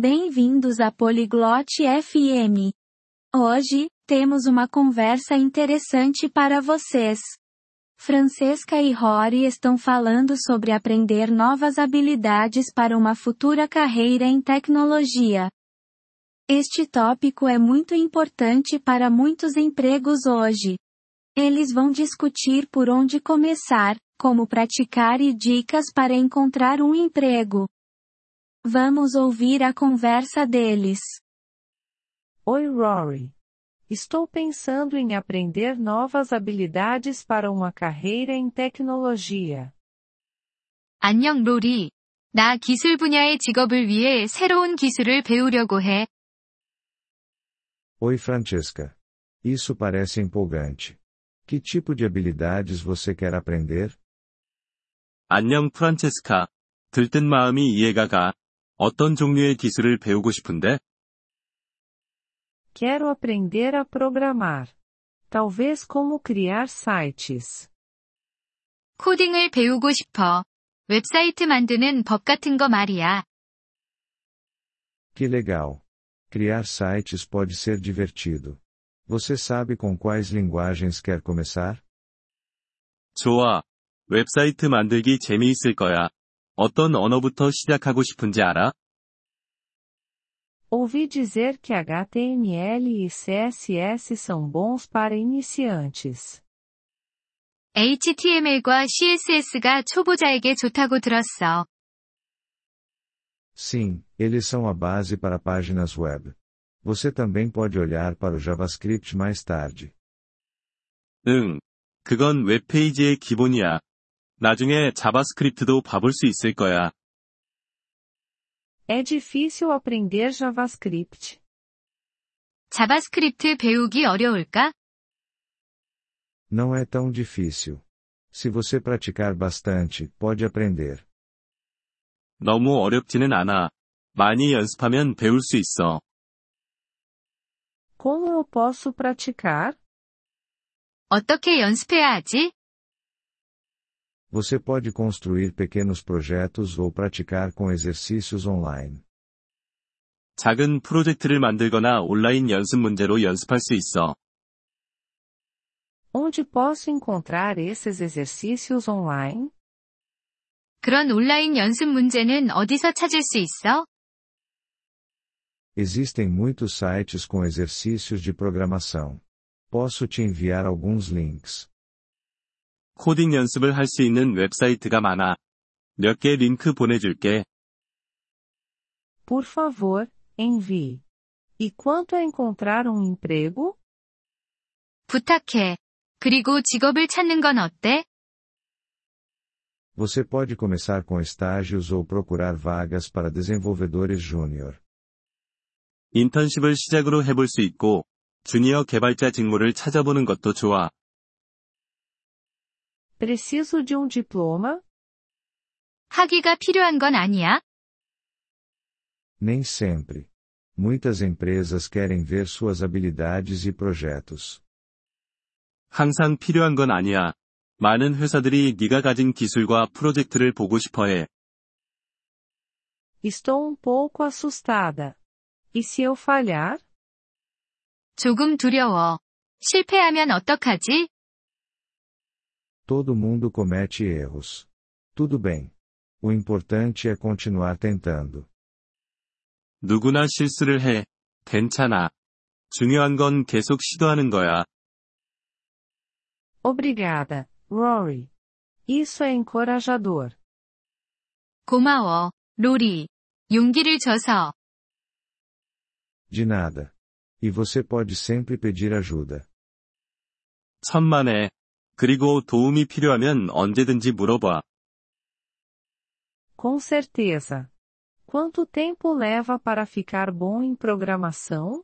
Bem-vindos a Poliglote FM. Hoje, temos uma conversa interessante para vocês. Francesca e Rory estão falando sobre aprender novas habilidades para uma futura carreira em tecnologia. Este tópico é muito importante para muitos empregos hoje. Eles vão discutir por onde começar, como praticar e dicas para encontrar um emprego. Vamos ouvir a conversa deles. Oi, Rory. Estou pensando em aprender novas habilidades para uma carreira em tecnologia. 안녕, 로리. 나 기술 분야의 직업을 위해 새로운 기술을 배우려고 해. Oi, Francesca. Isso parece empolgante. Que tipo de habilidades você quer aprender? 안녕 프란체스카. 들뜬 마음이 이해가 가. 어떤 종류의 기술을 배우고 싶은데? Quero aprender a programar. Talvez como criar sites. 코딩을 배우고 싶어. 웹사이트 만드는 법 같은 거 말이야. Que legal. Criar sites pode ser divertido. Você sabe com quais linguagens quer começar? 좋아. 웹사이트 만들기 재미있을 거야. 어떤 언어부터 시작하고 싶은지 알아? Ouvi dizer que HTML e CSS são bons para iniciantes. HTML과 CSS가 초보자에게 좋다고 들었어. Sim, eles são a base para páginas web. Você também pode olhar para o JavaScript mais tarde. 응. 그건 웹페이지의 기본이야. 나중에 자바스크립트도 봐볼 수 있을 거야. É difícil aprender JavaScript. 자바스크립트 배우기 어려울까? Não é tão difícil. Se você praticar bastante, pode aprender. 너무 어렵지는 않아. 많이 연습하면 배울 수 있어. Como eu posso praticar? 어떻게 연습해야 하지? Você pode construir pequenos projetos ou praticar com exercícios online. 작은 프로젝트를 만들거나 온라인 연습 문제로 연습할 수 있어. Onde posso encontrar esses exercícios online? 그런 온라인 연습 문제는 어디서 찾을 수 있어? Existem muitos sites com exercícios de programação. Posso te enviar alguns links. 코딩 연습을 할 수 있는 웹사이트가 많아. 몇 개 링크 보내줄게. Por favor, envie. E quanto a encontrar um emprego? 부탁해. 그리고 직업을 찾는 건 어때? Você pode começar com estágios ou procurar vagas para desenvolvedores júnior. 인턴십을 시작으로 해볼 수 있고, 주니어 개발자 직무를 찾아보는 것도 좋아. Preciso de um diploma? 학위가 필요한 건 아니야? Nem sempre. Muitas empresas querem ver suas habilidades e projetos. 항상 필요한 건 아니야. 많은 회사들이 네가 가진 기술과 프로젝트를 보고 싶어 해. Estou um pouco assustada. E se eu falhar? 조금 두려워. 실패하면 어떡하지? Todo mundo comete erros. Tudo bem. O importante é continuar tentando. 누구나 실수를 해. 괜찮아. 중요한 건 계속 시도하는 거야. Obrigada, Rory. Isso é encorajador. 고마워, 로리. 용기를 줘서. De nada. E você pode sempre pedir ajuda. 천만에. 그리고 도움이 필요하면 언제든지 물어봐. Com certeza. Quanto tempo leva para ficar bom em programação?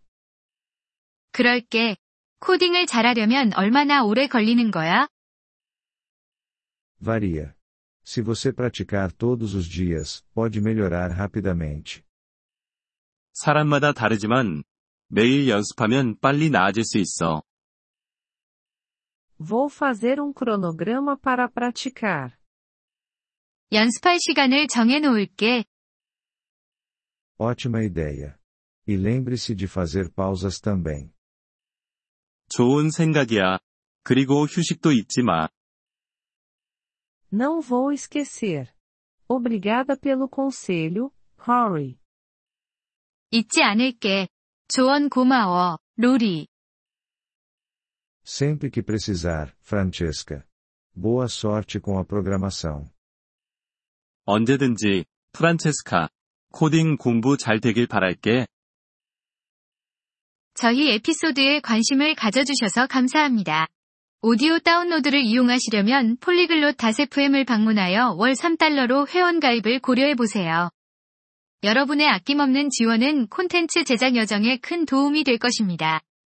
그럴게. 코딩을 잘하려면 얼마나 오래 걸리는 거야? Varia. Se você praticar todos os dias, pode melhorar rapidamente. 사람마다 다르지만, 매일 연습하면 빨리 나아질 수 있어. Vou fazer um cronograma para praticar. 연습할 시간을 정해 놓을게. Ótima ideia. E lembre-se de fazer pausas também. 좋은 생각이야. 그리고 휴식도 잊지 마. Não vou esquecer. Obrigada pelo conselho, Rory. 잊지 않을게. 조언 고마워, 로리. Sempre que precisar, Francesca. Boa sorte com a programação. 언제든지, 프란체스카. 코딩 공부 잘 되길 바랄게. 저희 에피소드에 관심을 가져주셔서 감사합니다. 오디오 다운로드를 이용하시려면 폴리글롯 다세프엠을 방문하여 월 3달러로 회원가입을 고려해보세요. 여러분의 아낌없는 지원은 콘텐츠 제작 여정에 큰 도움이 될 것입니다.